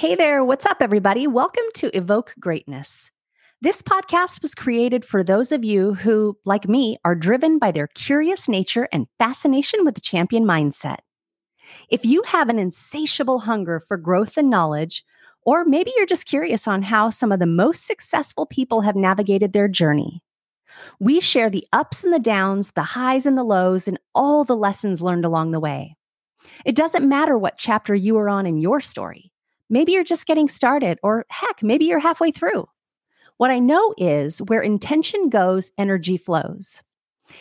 Hey there, what's up, everybody? Welcome to Evoke Greatness. This podcast was created for those of you who, like me, are driven by their curious nature and fascination with the champion mindset. If you have an insatiable hunger for growth and knowledge, or maybe you're just curious on how some of the most successful people have navigated their journey, we share the ups and the downs, the highs and the lows, and all the lessons learned along the way. It doesn't matter what chapter you are on in your story. Maybe you're just getting started, or heck, maybe you're halfway through. What I know is where intention goes, energy flows.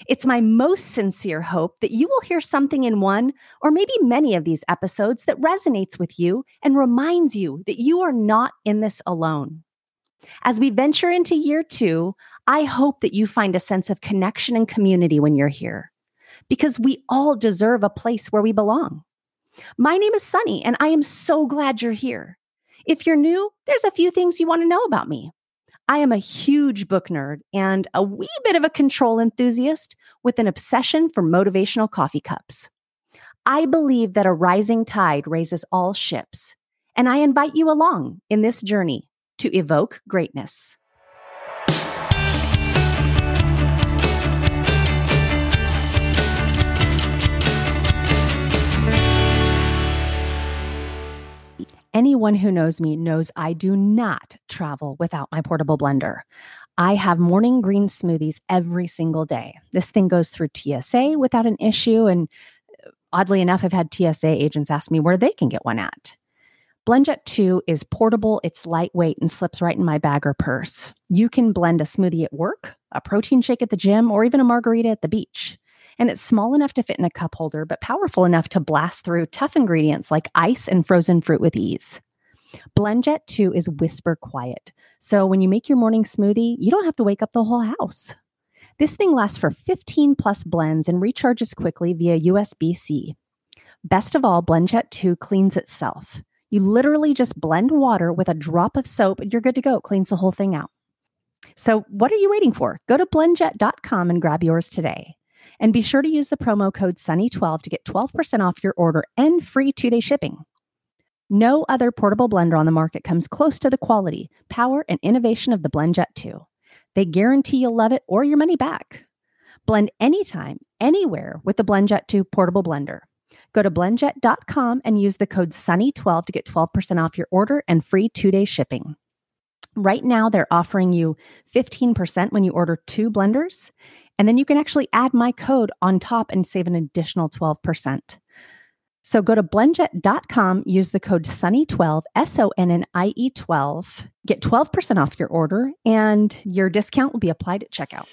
It's my most sincere hope that you will hear something in one or maybe many of these episodes that resonates with you and reminds you that you are not in this alone. As we venture into year two, I hope that you find a sense of connection and community when you're here, because we all deserve a place where we belong. My name is Sonnie, and I am so glad you're here. If you're new, there's a few things you want to know about me. I am a huge book nerd and a wee bit of a control enthusiast with an obsession for motivational coffee cups. I believe that a rising tide raises all ships, and I invite you along in this journey to evoke greatness. Anyone who knows me knows I do not travel without my portable blender. I have morning green smoothies every single day. This thing goes through TSA without an issue. And uh, oddly enough, I've had TSA agents ask me where they can get one at. BlendJet 2 is portable, it's lightweight, and slips right in my bag or purse. You can blend a smoothie at work, a protein shake at the gym, or even a margarita at the beach and it's small enough to fit in a cup holder, but powerful enough to blast through tough ingredients like ice and frozen fruit with ease. BlendJet 2 is whisper quiet. So when you make your morning smoothie, you don't have to wake up the whole house. This thing lasts for 15 plus blends and recharges quickly via USB C. Best of all, BlendJet 2 cleans itself. You literally just blend water with a drop of soap and you're good to go. It cleans the whole thing out. So, what are you waiting for? Go to blendjet.com and grab yours today. And be sure to use the promo code SONNIE12 to get 12% off your order and free two day shipping. No other portable blender on the market comes close to the quality, power, and innovation of the BlendJet 2. They guarantee you'll love it or your money back. Blend anytime, anywhere with the BlendJet 2 portable blender. Go to blendjet.com and use the code SONNIE12 to get 12% off your order and free two day shipping. Right now, they're offering you 15% when you order two blenders. And then you can actually add my code on top and save an additional 12%. So go to blendjet.com, use the code SONNIE12, S O N N I E 12, get 12% off your order, and your discount will be applied at checkout.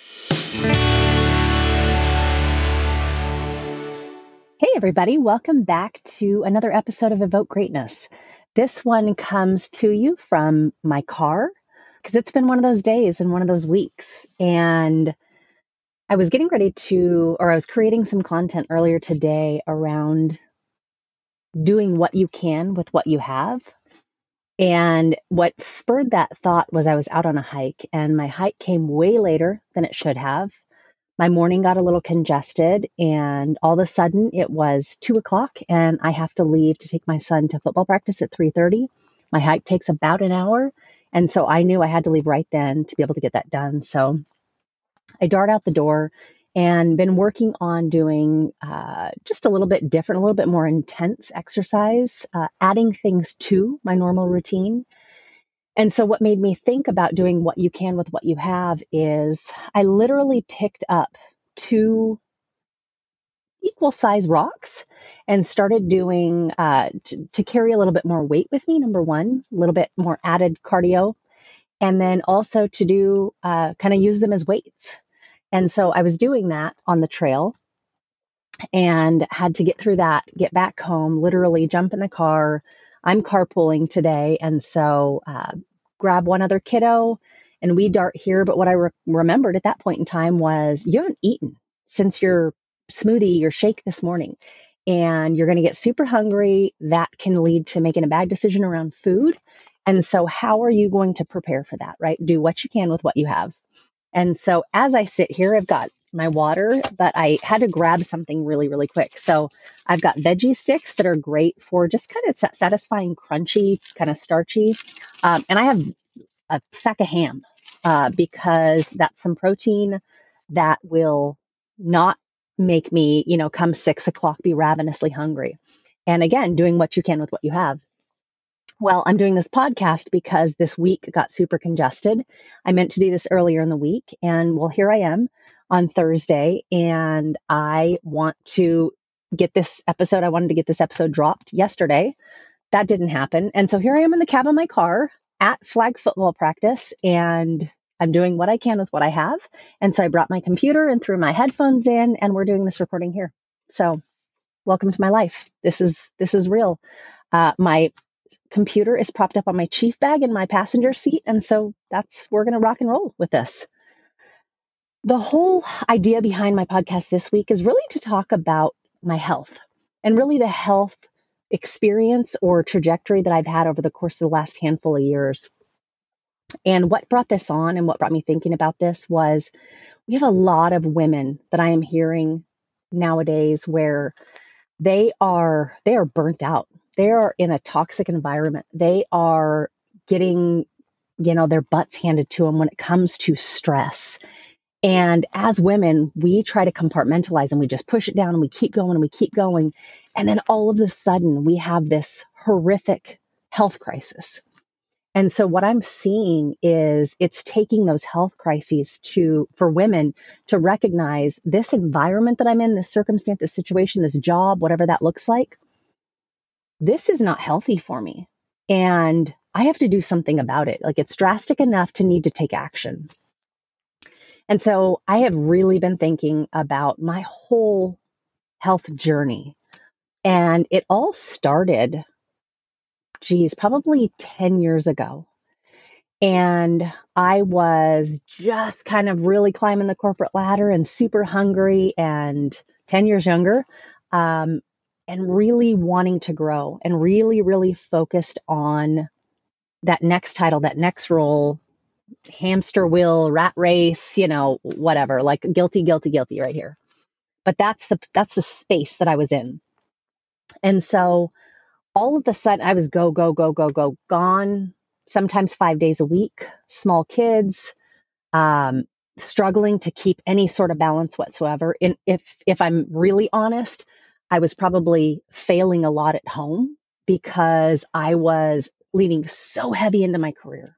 Hey, everybody, welcome back to another episode of Evoke Greatness. This one comes to you from my car because it's been one of those days and one of those weeks. And I was getting ready to, or I was creating some content earlier today around doing what you can with what you have. And what spurred that thought was I was out on a hike, and my hike came way later than it should have. My morning got a little congested, and all of a sudden it was two o'clock, and I have to leave to take my son to football practice at three thirty. My hike takes about an hour, and so I knew I had to leave right then to be able to get that done. So I dart out the door and been working on doing uh, just a little bit different, a little bit more intense exercise, uh, adding things to my normal routine. And so, what made me think about doing what you can with what you have is I literally picked up two equal size rocks and started doing uh, t- to carry a little bit more weight with me. Number one, a little bit more added cardio. And then also to do uh, kind of use them as weights. And so I was doing that on the trail and had to get through that, get back home, literally jump in the car. I'm carpooling today. And so uh, grab one other kiddo and we dart here. But what I re- remembered at that point in time was you haven't eaten since your smoothie, your shake this morning. And you're going to get super hungry. That can lead to making a bad decision around food. And so, how are you going to prepare for that, right? Do what you can with what you have. And so as I sit here, I've got my water, but I had to grab something really, really quick. So I've got veggie sticks that are great for just kind of satisfying, crunchy, kind of starchy. Um, and I have a sack of ham uh, because that's some protein that will not make me, you know, come six o'clock be ravenously hungry. And again, doing what you can with what you have. Well, I'm doing this podcast because this week got super congested. I meant to do this earlier in the week, and well, here I am on Thursday, and I want to get this episode. I wanted to get this episode dropped yesterday. That didn't happen. And so here I am in the cab of my car at flag football practice, and I'm doing what I can with what I have. And so I brought my computer and threw my headphones in, and we're doing this recording here. So welcome to my life. This is this is real. Uh, my computer is propped up on my chief bag in my passenger seat. And so that's, we're going to rock and roll with this. The whole idea behind my podcast this week is really to talk about my health and really the health experience or trajectory that I've had over the course of the last handful of years. And what brought this on and what brought me thinking about this was we have a lot of women that I am hearing nowadays where they are they are burnt out they are in a toxic environment. They are getting, you know, their butts handed to them when it comes to stress. And as women, we try to compartmentalize and we just push it down and we keep going and we keep going. And then all of a sudden, we have this horrific health crisis. And so what I'm seeing is it's taking those health crises to for women to recognize this environment that I'm in, this circumstance, this situation, this job, whatever that looks like this is not healthy for me. And I have to do something about it. Like it's drastic enough to need to take action. And so I have really been thinking about my whole health journey. And it all started, geez, probably 10 years ago. And I was just kind of really climbing the corporate ladder and super hungry and 10 years younger. Um, and really wanting to grow and really, really focused on that next title, that next role, hamster wheel, rat race, you know, whatever, like guilty, guilty, guilty right here. But that's the that's the space that I was in. And so all of a sudden I was go, go, go, go, go, gone, sometimes five days a week, small kids, um, struggling to keep any sort of balance whatsoever. And if if I'm really honest, I was probably failing a lot at home because I was leaning so heavy into my career.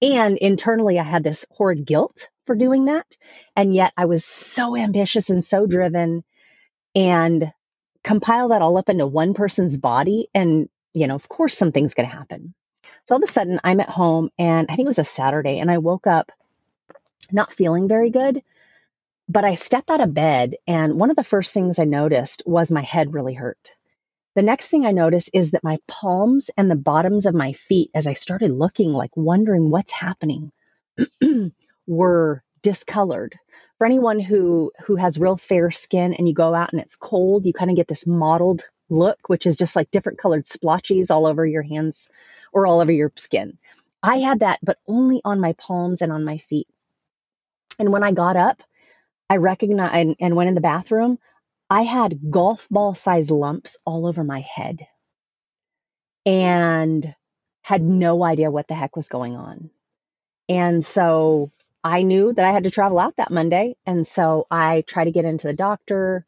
And internally, I had this horrid guilt for doing that. And yet I was so ambitious and so driven and compile that all up into one person's body. And, you know, of course, something's going to happen. So all of a sudden, I'm at home and I think it was a Saturday and I woke up not feeling very good. But I stepped out of bed, and one of the first things I noticed was my head really hurt. The next thing I noticed is that my palms and the bottoms of my feet, as I started looking, like wondering what's happening, were discolored. For anyone who who has real fair skin and you go out and it's cold, you kind of get this mottled look, which is just like different colored splotches all over your hands or all over your skin. I had that, but only on my palms and on my feet. And when I got up, I recognized and, and went in the bathroom. I had golf ball size lumps all over my head and had no idea what the heck was going on. And so I knew that I had to travel out that Monday. And so I try to get into the doctor.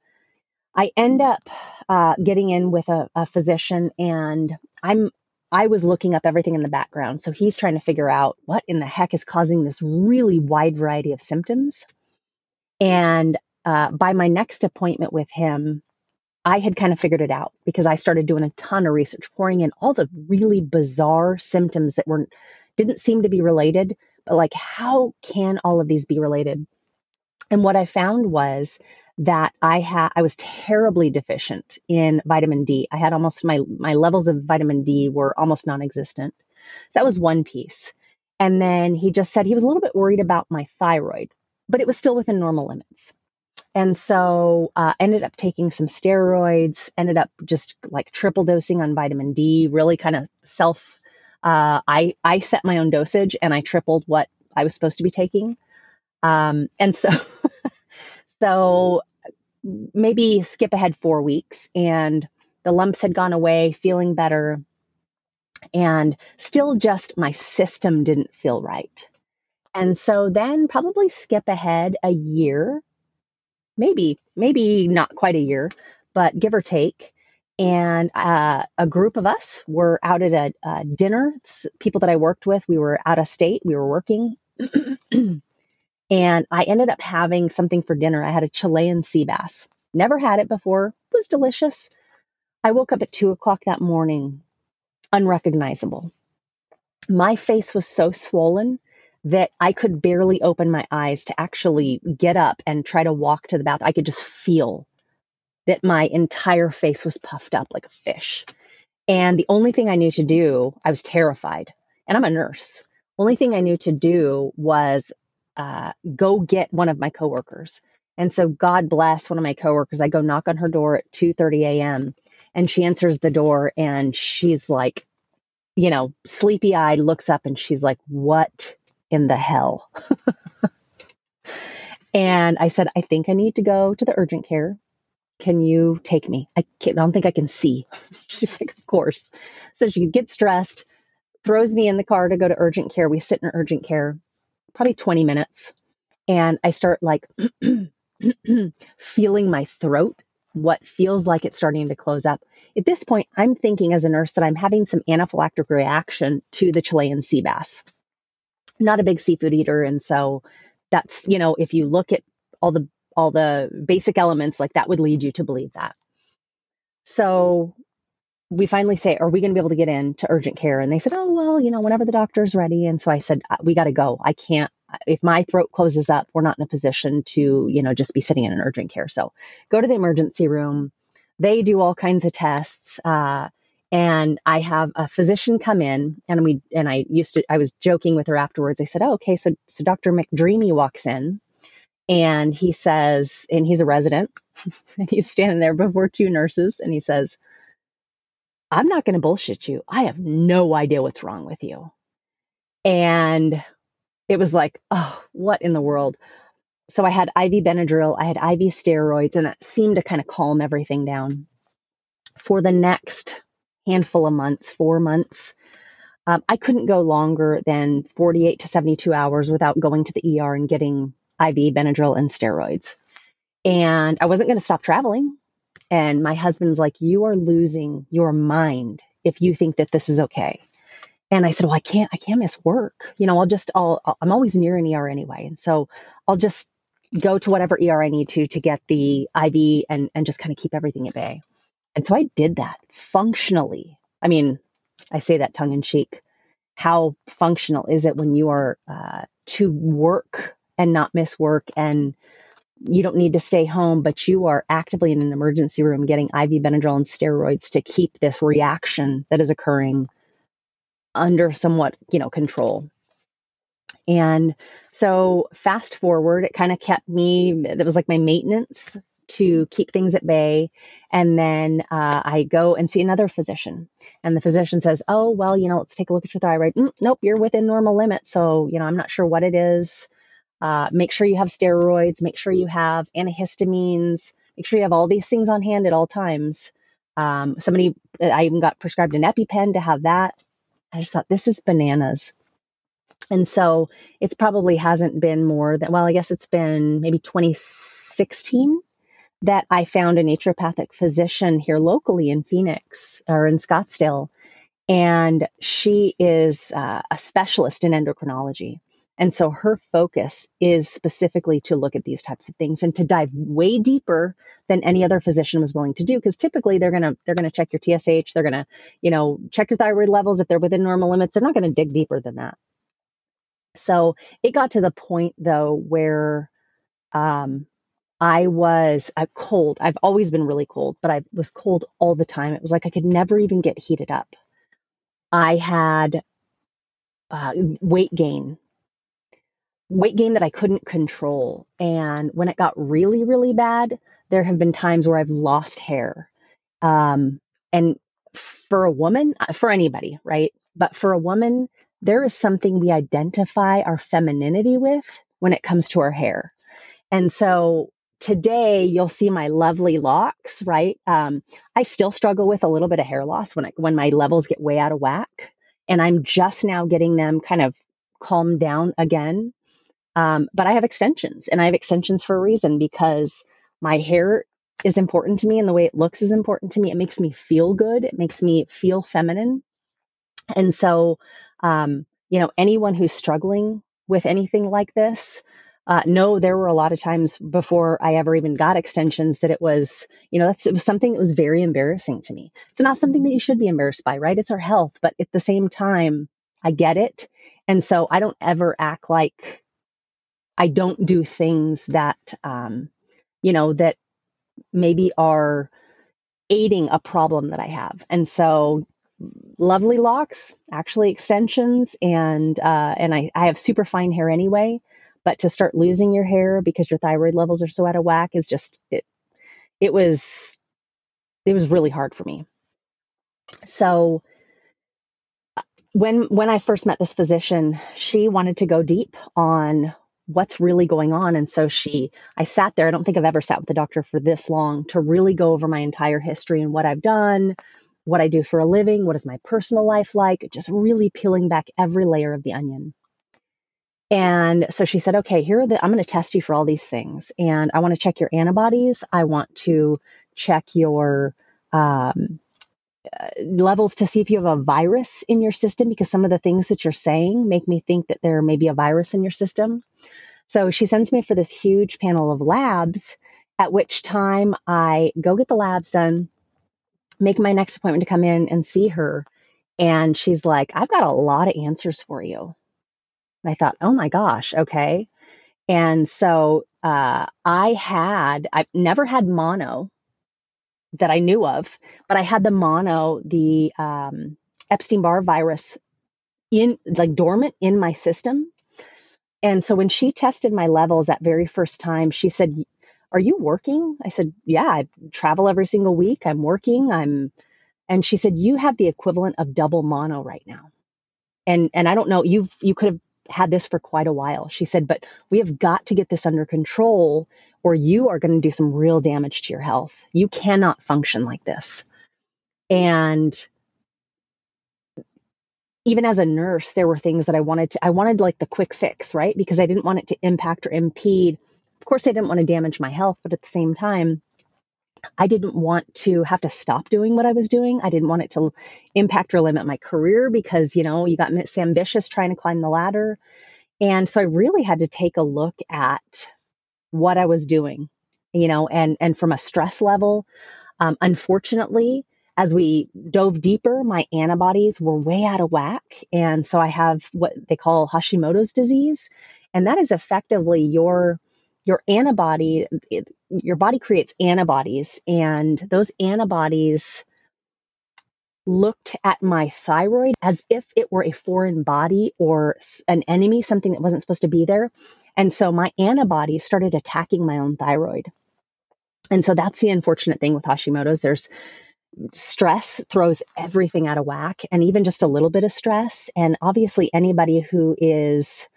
I end up uh, getting in with a, a physician, and I'm I was looking up everything in the background. So he's trying to figure out what in the heck is causing this really wide variety of symptoms. And uh, by my next appointment with him, I had kind of figured it out because I started doing a ton of research, pouring in all the really bizarre symptoms that were didn't seem to be related, but like how can all of these be related? And what I found was that I had I was terribly deficient in vitamin D. I had almost my my levels of vitamin D were almost non-existent. So that was one piece. And then he just said he was a little bit worried about my thyroid, but it was still within normal limits. And so uh, ended up taking some steroids, ended up just like triple dosing on vitamin D, really kind of self uh, I I set my own dosage and I tripled what I was supposed to be taking. Um, and so So maybe skip ahead four weeks, and the lumps had gone away, feeling better, and still just my system didn't feel right. And so then probably skip ahead a year, maybe, maybe not quite a year, but give or take. And uh, a group of us were out at a, a dinner. people that I worked with, we were out of state, we were working. and I ended up having something for dinner. I had a Chilean sea bass. Never had it before, it was delicious. I woke up at two o'clock that morning, unrecognizable. My face was so swollen that I could barely open my eyes to actually get up and try to walk to the bathroom. I could just feel that my entire face was puffed up like a fish. And the only thing I knew to do, I was terrified. And I'm a nurse. Only thing I knew to do was uh, go get one of my coworkers. And so God bless one of my coworkers. I go knock on her door at 2:30 a.m. and she answers the door and she's like, you know, sleepy eyed, looks up and she's like, What in the hell? and I said, I think I need to go to the urgent care. Can you take me? I, I don't think I can see. She's like, Of course. So she gets dressed, throws me in the car to go to urgent care. We sit in urgent care, probably 20 minutes. And I start like feeling my throat, what feels like it's starting to close up. At this point, I'm thinking as a nurse that I'm having some anaphylactic reaction to the Chilean sea bass not a big seafood eater. And so that's you know if you look at all the all the basic elements like that would lead you to believe that. So we finally say are we going to be able to get in to urgent care? And they said oh well you know whenever the doctor's ready. And so i said uh, we got to go. I can't if my throat closes up we're not in a position to you know just be sitting in an urgent care. So go to the emergency room. They do all kinds of tests. Uh, and I have a physician come in and we and I used to I was joking with her afterwards. I said, "Oh, okay, so so Dr. McDreamy walks in and he says and he's a resident and he's standing there before two nurses and he says, "I'm not going to bullshit you. I have no idea what's wrong with you." And it was like, "Oh, what in the world?" So I had IV Benadryl, I had IV steroids and that seemed to kind of calm everything down. For the next handful of months, four months. Um, I couldn't go longer than 48 to 72 hours without going to the ER and getting IV Benadryl and steroids. And I wasn't going to stop traveling. And my husband's like, You are losing your mind if you think that this is okay. And I said, Well, I can't, I can't miss work. You know, I'll just, I'll, I'm always near an ER anyway. And so I'll just go to whatever ER I need to to get the IV and, and just kind of keep everything at bay. And so I did that functionally. I mean, I say that tongue in cheek. How functional is it when you are uh, to work and not miss work and you don't need to stay home, but you are actively in an emergency room getting IV Benadryl and steroids to keep this reaction that is occurring under somewhat, you know, control. And so fast forward, it kind of kept me, that was like my maintenance to keep things at bay. And then uh, I go and see another physician. And the physician says, Oh, well, you know, let's take a look at your thyroid. Mm, nope, you're within normal limits. So, you know, I'm not sure what it is. Uh, make sure you have steroids, make sure you have antihistamines, make sure you have all these things on hand at all times. Um, somebody, I even got prescribed an EpiPen to have that. I just thought, this is bananas. And so it's probably hasn't been more than, well, I guess it's been maybe 2016 that I found a naturopathic physician here locally in Phoenix or in Scottsdale. And she is uh, a specialist in endocrinology. And so her focus is specifically to look at these types of things and to dive way deeper than any other physician was willing to do because typically they're going to they're going to check your TSH, they're going to, you know, check your thyroid levels if they're within normal limits. They're not going to dig deeper than that. So, it got to the point though where um I was uh, cold. I've always been really cold, but I was cold all the time. It was like I could never even get heated up. I had uh, weight gain, weight gain that I couldn't control. And when it got really, really bad, there have been times where I've lost hair. Um, and for a woman, uh, for anybody, right? But for a woman, there is something we identify our femininity with when it comes to our hair. And so today you'll see my lovely locks, right? Um, I still struggle with a little bit of hair loss when I, when my levels get way out of whack, and I'm just now getting them kind of calmed down again. Um, but I have extensions, and I have extensions for a reason because my hair is important to me, and the way it looks is important to me. It makes me feel good. It makes me feel feminine, and so um, you know anyone who's struggling with anything like this uh, no, there were a lot of times before I ever even got extensions that it was, you know, that's it was something that was very embarrassing to me. It's not something that you should be embarrassed by, right? It's our health, but at the same time, I get it, and so I don't ever act like I don't do things that, um, you know, that maybe are aiding a problem that I have, and so lovely locks, actually extensions, and uh, and I I have super fine hair anyway. But to start losing your hair because your thyroid levels are so out of whack is just it it was it was really hard for me. So uh, when when I first met this physician, she wanted to go deep on what's really going on and so she I sat there, I don't think I've ever sat with a doctor for this long to really go over my entire history and what I've done, what I do for a living, what is my personal life like, just really peeling back every layer of the onion. And so she said, okay, here are the, I'm going to test you for all these things. And I want to check your antibodies. I want to check your um, uh, levels to see if you have a virus in your system because some of the things that you're saying make me think that there may be a virus in your system. So she sends me for this huge panel of labs, at which time I go get the labs done, make my next appointment to come in and see her. And she's like, I've got a lot of answers for you. And I thought, oh my gosh, okay. And so uh, I had, I've never had mono that I knew of, but I had the mono, the um, Epstein Barr virus in like dormant in my system. And so when she tested my levels that very first time, she said, Are you working? I said, Yeah, I travel every single week. I'm working. I'm, and she said, You have the equivalent of double mono right now. And, and I don't know, you you could have had this for quite a while. She said, but we have got to get this under control or you are going to do some real damage to your health. You cannot function like this. And even as a nurse, there were things that I wanted to, I wanted like the quick fix, right? Because I didn't want it to impact or impede. Of course, I didn't want to damage my health, but at the same time, I didn't want to have to stop doing what I was doing. I didn't want it to impact or limit my career because, you know, you got Miss Ambitious trying to climb the ladder. And so I really had to take a look at what I was doing, you know, and and from a stress level, um, unfortunately, as we dove deeper, my antibodies were way out of whack, and so I have what they call Hashimoto's disease, and that is effectively your your antibody it, your body creates antibodies and those antibodies looked at my thyroid as if it were a foreign body or an enemy something that wasn't supposed to be there. And so my antibodies started attacking my own thyroid. And so that's the unfortunate thing with hashimoto's. There's stress throws everything out of whack and even just a little bit of stress. And obviously anybody who is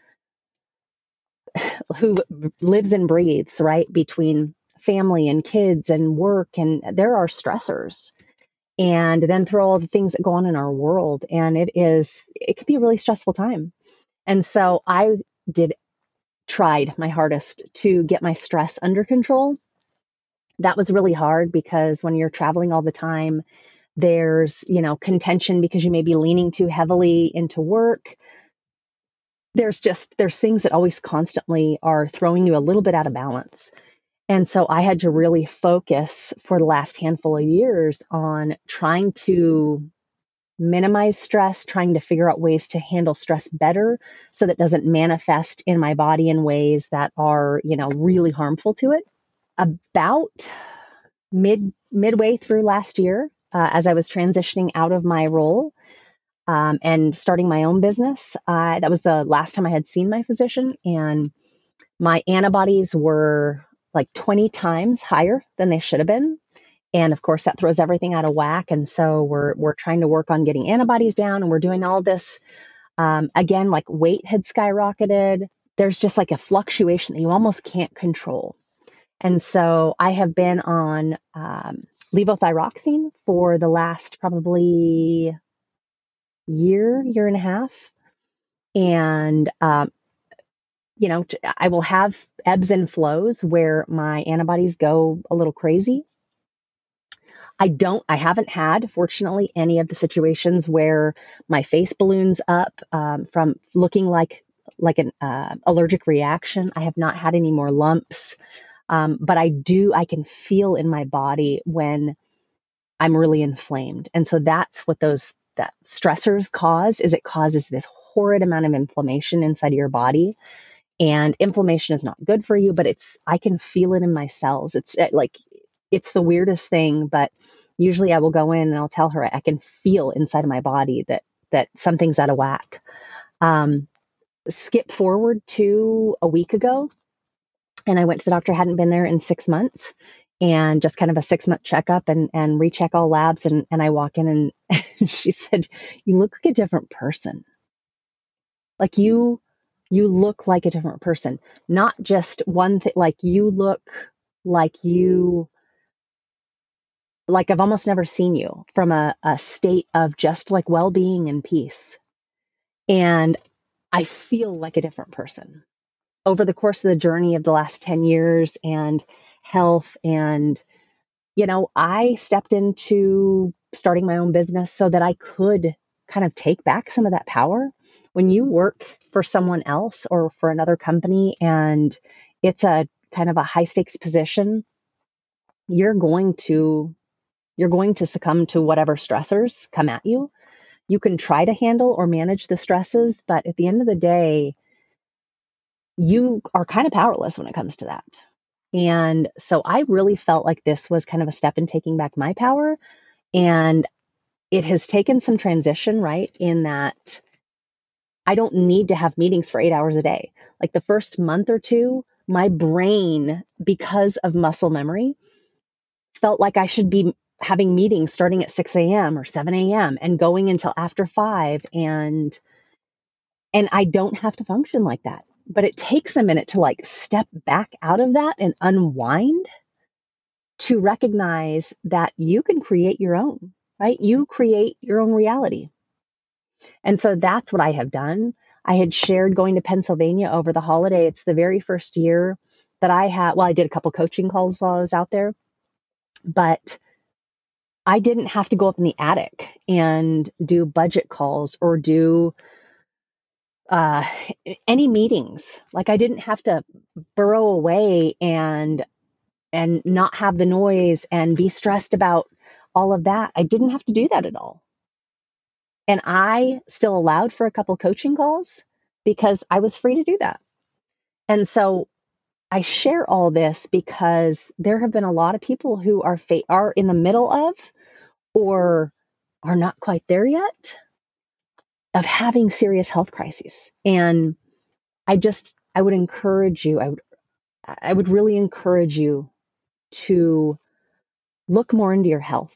who lives and breathes right between family and kids and work and there are stressors. And then throw all the things that go on in our world and it is it can be a really stressful time. And so i did tried my hardest to get my stress under control. That was really hard because when you're traveling all the time there's you know contention because you may be leaning too heavily into work there's just there's things that always constantly are throwing you a little bit out of balance. And so i had to really focus for the last handful of years on trying to minimize stress trying to figure out ways to handle stress better so that doesn't manifest in my body in ways that are you know really harmful to it. About mid midway through last year uh, as i was transitioning out of my role um, and starting my own business. Uh, that was the last time I had seen my physician, and my antibodies were like 20 times higher than they should have been. And of course, that throws everything out of whack. And so we're we're trying to work on getting antibodies down, and we're doing all this. Um, again, like weight had skyrocketed. There's just like a fluctuation that you almost can't control. And so I have been on um, levothyroxine for the last probably year, year and a half. And, um, you know, I will have ebbs and flows where my antibodies go a little crazy. I don't, I haven't had, fortunately, any of the situations where my face balloons up um, from looking like like an uh, allergic reaction. I have not had any more lumps, um, but I do. I can feel in my body when I'm really inflamed, and so that's what those that stressors cause. Is it causes this horrid amount of inflammation inside of your body, and inflammation is not good for you. But it's I can feel it in my cells. It's it, like it's the weirdest thing, but usually I will go in and I'll tell her I can feel inside of my body that that something's out of whack. Um, skip forward to a week ago, and I went to the doctor. hadn't been there in six months, and just kind of a six month checkup and and recheck all labs. And and I walk in and she said, "You look like a different person. Like you." Mm. You look like a different person, not just one thing. Like you look like you like I've almost never seen you from a, a state of just like well being and peace. And I feel like a different person. Over the course of the journey of the last 10 years and health, and, you know, I stepped into starting my own business so that I could kind of take back some of that power. When you mm-hmm. work for someone else or for another company and it's a kind of a high stakes position, you're going to you're going to succumb to whatever stressors come at you. You can try to handle or manage the stresses, but at the end of the day, you are kind of powerless when it comes to that. And so I really felt like this was kind of a step in taking back my power. And it has taken some transition, right? In that I don't need to have meetings for eight hours a day. Like the first month or two, my brain, because of muscle memory, felt like I should be having meetings starting at 6 a.m. or 7 a.m. and going until after 5 and and I don't have to function like that. But it takes a minute to like step back out of that and unwind to recognize that you can create your own, right? You create your own reality. And so that's what I have done. I had shared going to Pennsylvania over the holiday. It's the very first year that I had, well, I did a couple coaching calls while I was out there, but I didn't have to go up in the attic and do budget calls or do uh, any meetings. Like I didn't have to burrow away and and not have the noise and be stressed about all of that. I didn't have to do that at all. And I still allowed for a couple coaching calls because I was free to do that. And so I share all this because there have been a lot of people who are fa- are in the middle of or are not quite there yet of having serious health crises. And I just, I would encourage you, I would, I would really encourage you to look more into your health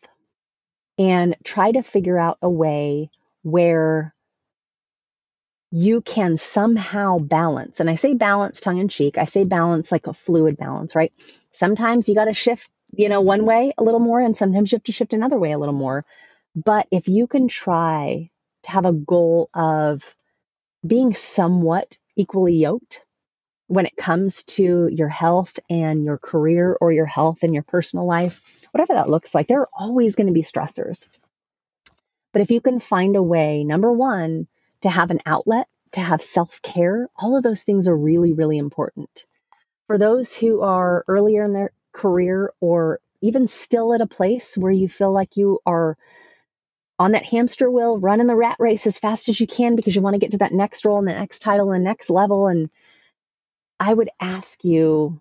and try to figure out a way where you can somehow balance. And I say balance tongue in cheek. I say balance like a fluid balance, right? Sometimes you got to shift you know, one way a little more, and sometimes you have to shift another way a little more. But if you can try to have a goal of being somewhat equally yoked when it comes to your health and your career or your health and your personal life, whatever that looks like, there are always going to be stressors. But if you can find a way, number one, to have an outlet, to have self care, all of those things are really, really important. For those who are earlier in their career or even still at a place where you feel like you are on that hamster wheel, running the rat race as fast as you can because you want to get to that next role and the next title and the next level. And I would ask you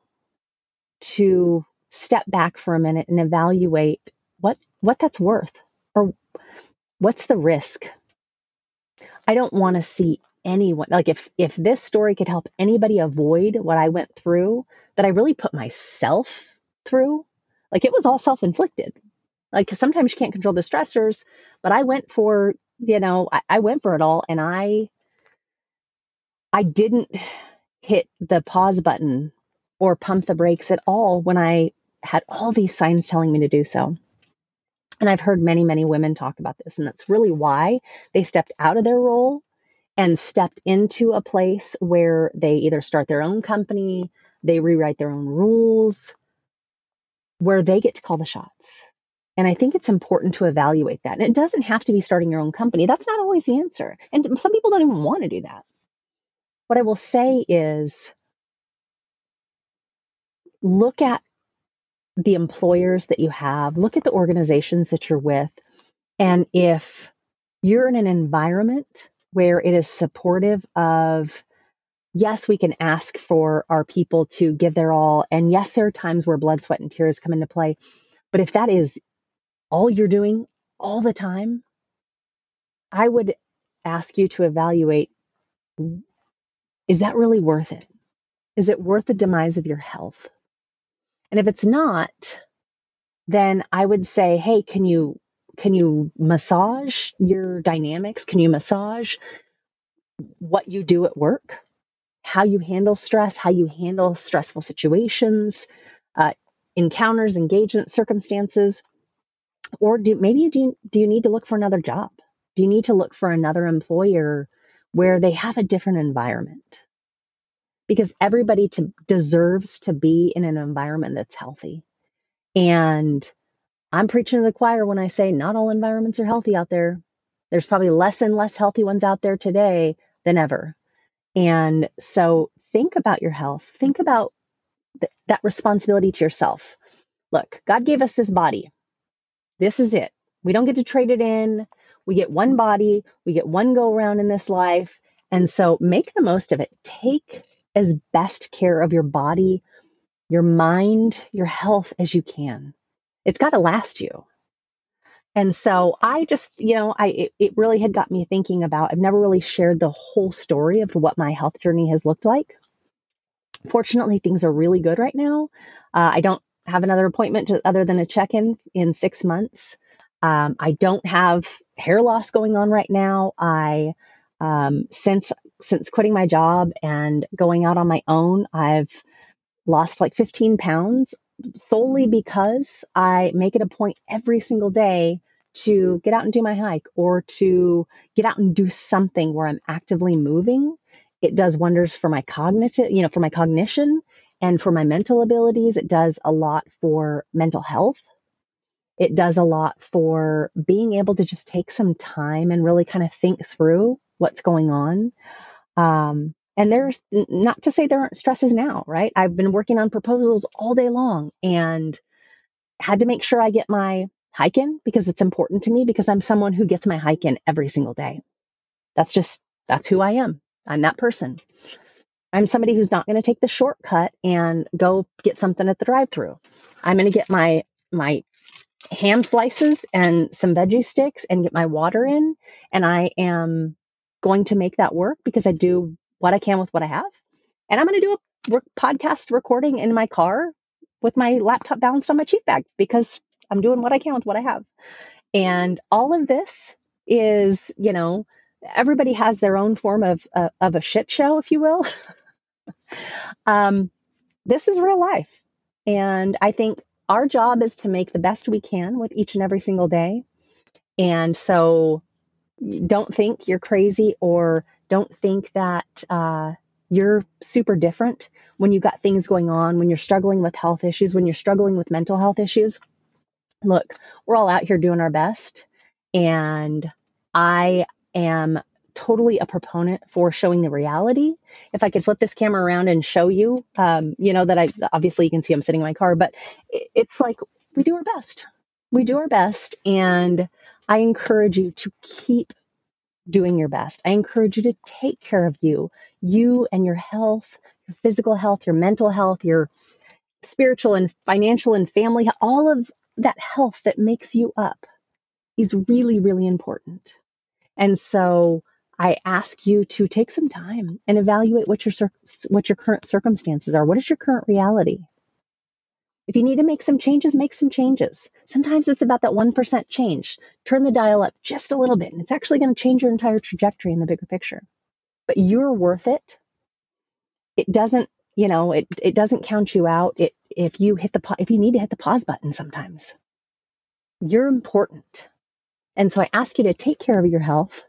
to step back for a minute and evaluate what what that's worth or what's the risk. I don't want to see anyone like if if this story could help anybody avoid what I went through that I really put myself through, like it was all self inflicted. Like sometimes you can't control the stressors, but I went for, you know, I, I went for it all and I, I didn't hit the pause button or pump the brakes at all when I had all these signs telling me to do so. And I've heard many, many women talk about this. And that's really why they stepped out of their role and stepped into a place where they either start their own company, they rewrite their own rules, where they get to call the shots. And I think it's important to evaluate that. And it doesn't have to be starting your own company. That's not always the answer. And some people don't even want to do that. What I will say is look at the employers that you have, look at the organizations that you're with. And if you're in an environment where it is supportive of, yes, we can ask for our people to give their all. And yes, there are times where blood, sweat, and tears come into play. But if that is all you're doing all the time, I would ask you to evaluate is that really worth it? Is it worth the demise of your health? And if it's not, then I would say, hey, can you can you massage your dynamics? Can you massage what you do at work? How you handle stress, how you handle stressful situations, uh, encounters, engagement, circumstances, or do maybe you do, do you need to look for another job? Do you need to look for another employer where they have a different environment? because everybody to, deserves to be in an environment that's healthy. And I'm preaching to the choir when I say not all environments are healthy out there. There's probably less and less healthy ones out there today than ever. And so think about your health. Think about th- that responsibility to yourself. Look, God gave us this body. This is it. We don't get to trade it in. We get one body, we get one go around in this life. And so make the most of it. Take as best care of your body, your mind, your health as you can. It's got to last you. And so I just, you know, I it, it, really had got me thinking about I've never really shared the whole story of what my health journey has looked like. Fortunately, things are really good right now. Uh, I don't have another appointment to, other than a check-in in six months. Um, I don't have hair loss going on right now. I um, since since quitting my job and going out on my own, I've lost like 15 pounds solely because I make it a point every single day to get out and do my hike or to get out and do something where I'm actively moving. It does wonders for my cognitive, you know, for my cognition and for my mental abilities. It does a lot for mental health. It does a lot for being able to just take some time and really kind of think through what's going on. Um, and there's not to say there aren't stresses now, right? I've been working on proposals all day long and had to make sure I get my hike in because it's important to me because I'm someone who gets my hike in every single day. That's just, that's who I am. I'm that person. I'm somebody who's not going to take the shortcut and go get something at the drive through. I'm going to get my, my ham slices and some veggie sticks and get my water in. And I am going to make that work because I do what I can with what I have. And I'm going to do a work, podcast recording in my car with my laptop balanced on my cheek bag because I'm doing what I can with what I have. And all of this is, you know, everybody has their own form of uh, of a shit show, if you will. um, this is real life, and I think our job is to make the best we can with each and every single day. And so don't think you're crazy or don't think that uh, you're super different when you've got things going on, when you're struggling with health issues, when you're struggling with mental health issues. Look, we're all out here doing our best. And I am totally a proponent for showing the reality. If I could flip this camera around and show you, um, you know, that I obviously you can see I'm sitting in my car, but it's like we do our best. We do our best. And I encourage you to keep doing your best. I encourage you to take care of you, you and your health, your physical health, your mental health, your spiritual and financial and family, all of that health that makes you up is really, really important. And so I ask you to take some time and evaluate what your what your current circumstances are. What is your current reality? If you need to make some changes, make some changes. Sometimes it's about that 1% change. Turn the dial up just a little bit, and it's actually going to change your entire trajectory in the bigger picture. But you're worth it. It doesn't, you know, it, it doesn't count you out. It, if you hit the, if you need to hit the pause button sometimes, you're important. And so I ask you to take care of your health.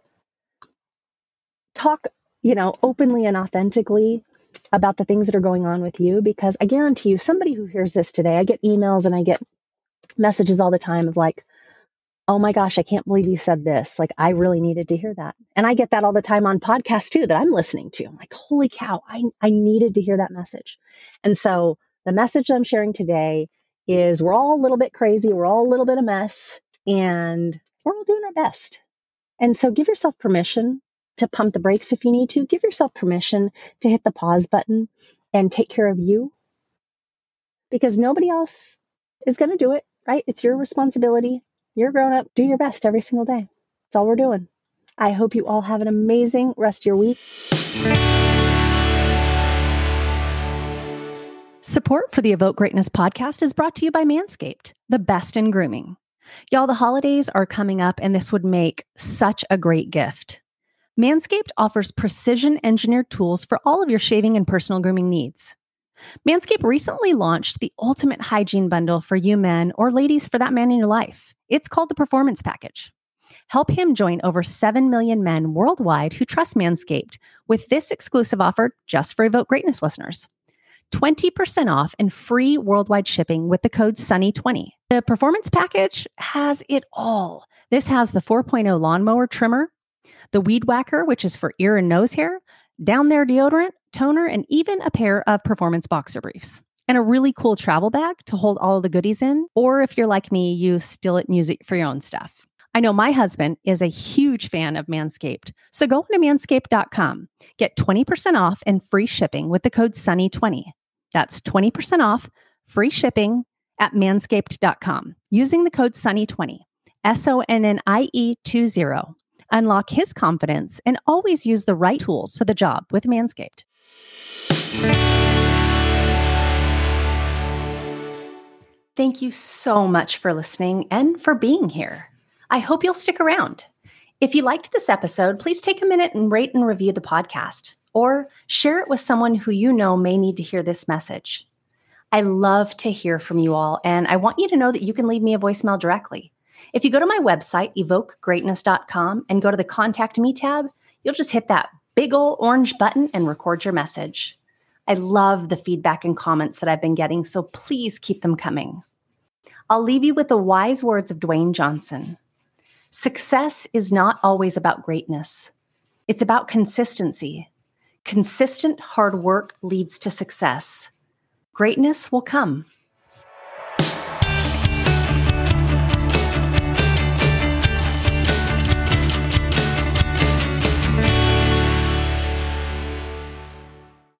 Talk, you know, openly and authentically about the things that are going on with you because I guarantee you, somebody who hears this today, I get emails and I get messages all the time of like, oh my gosh, I can't believe you said this. Like, I really needed to hear that. And I get that all the time on podcasts too that I'm listening to. I'm like, holy cow, I, I needed to hear that message. And so the message I'm sharing today is we're all a little bit crazy, we're all a little bit a mess, and we're all doing our best. And so give yourself permission to pump the brakes if you need to. Give yourself permission to hit the pause button and take care of you because nobody else is going to do it, right? It's your responsibility. You're grown up. Do your best every single day. That's all we're doing. I hope you all have an amazing rest of your week. Support for the Evoke Greatness podcast is brought to you by Manscaped, the best in grooming. Y'all, the holidays are coming up, and this would make such a great gift. Manscaped offers precision engineered tools for all of your shaving and personal grooming needs. Manscaped recently launched the ultimate hygiene bundle for you men or ladies for that man in your life. It's called the Performance Package. Help him join over 7 million men worldwide who trust Manscaped with this exclusive offer just for Evoke Greatness listeners. 20% off and free worldwide shipping with the code SONNIE20. The performance package has it all. This has the 4.0 lawnmower trimmer, the weed whacker, which is for ear and nose hair, down there deodorant, toner, and even a pair of performance boxer briefs. And a really cool travel bag to hold all of the goodies in. Or if you're like me, you steal it and use it for your own stuff. I know my husband is a huge fan of Manscaped. So go to manscaped.com. Get 20% off and free shipping with the code SONNIE20. That's 20% off, free shipping at manscaped.com using the code SONNIE20. S O N N I E 20. Unlock his confidence and always use the right tools for the job with Manscaped. Thank you so much for listening and for being here. I hope you'll stick around. If you liked this episode, please take a minute and rate and review the podcast or share it with someone who you know may need to hear this message. I love to hear from you all, and I want you to know that you can leave me a voicemail directly. If you go to my website, evokegreatness.com, and go to the Contact Me tab, you'll just hit that big old orange button and record your message. I love the feedback and comments that I've been getting, so please keep them coming. I'll leave you with the wise words of Dwayne Johnson Success is not always about greatness, it's about consistency. Consistent hard work leads to success. Greatness will come.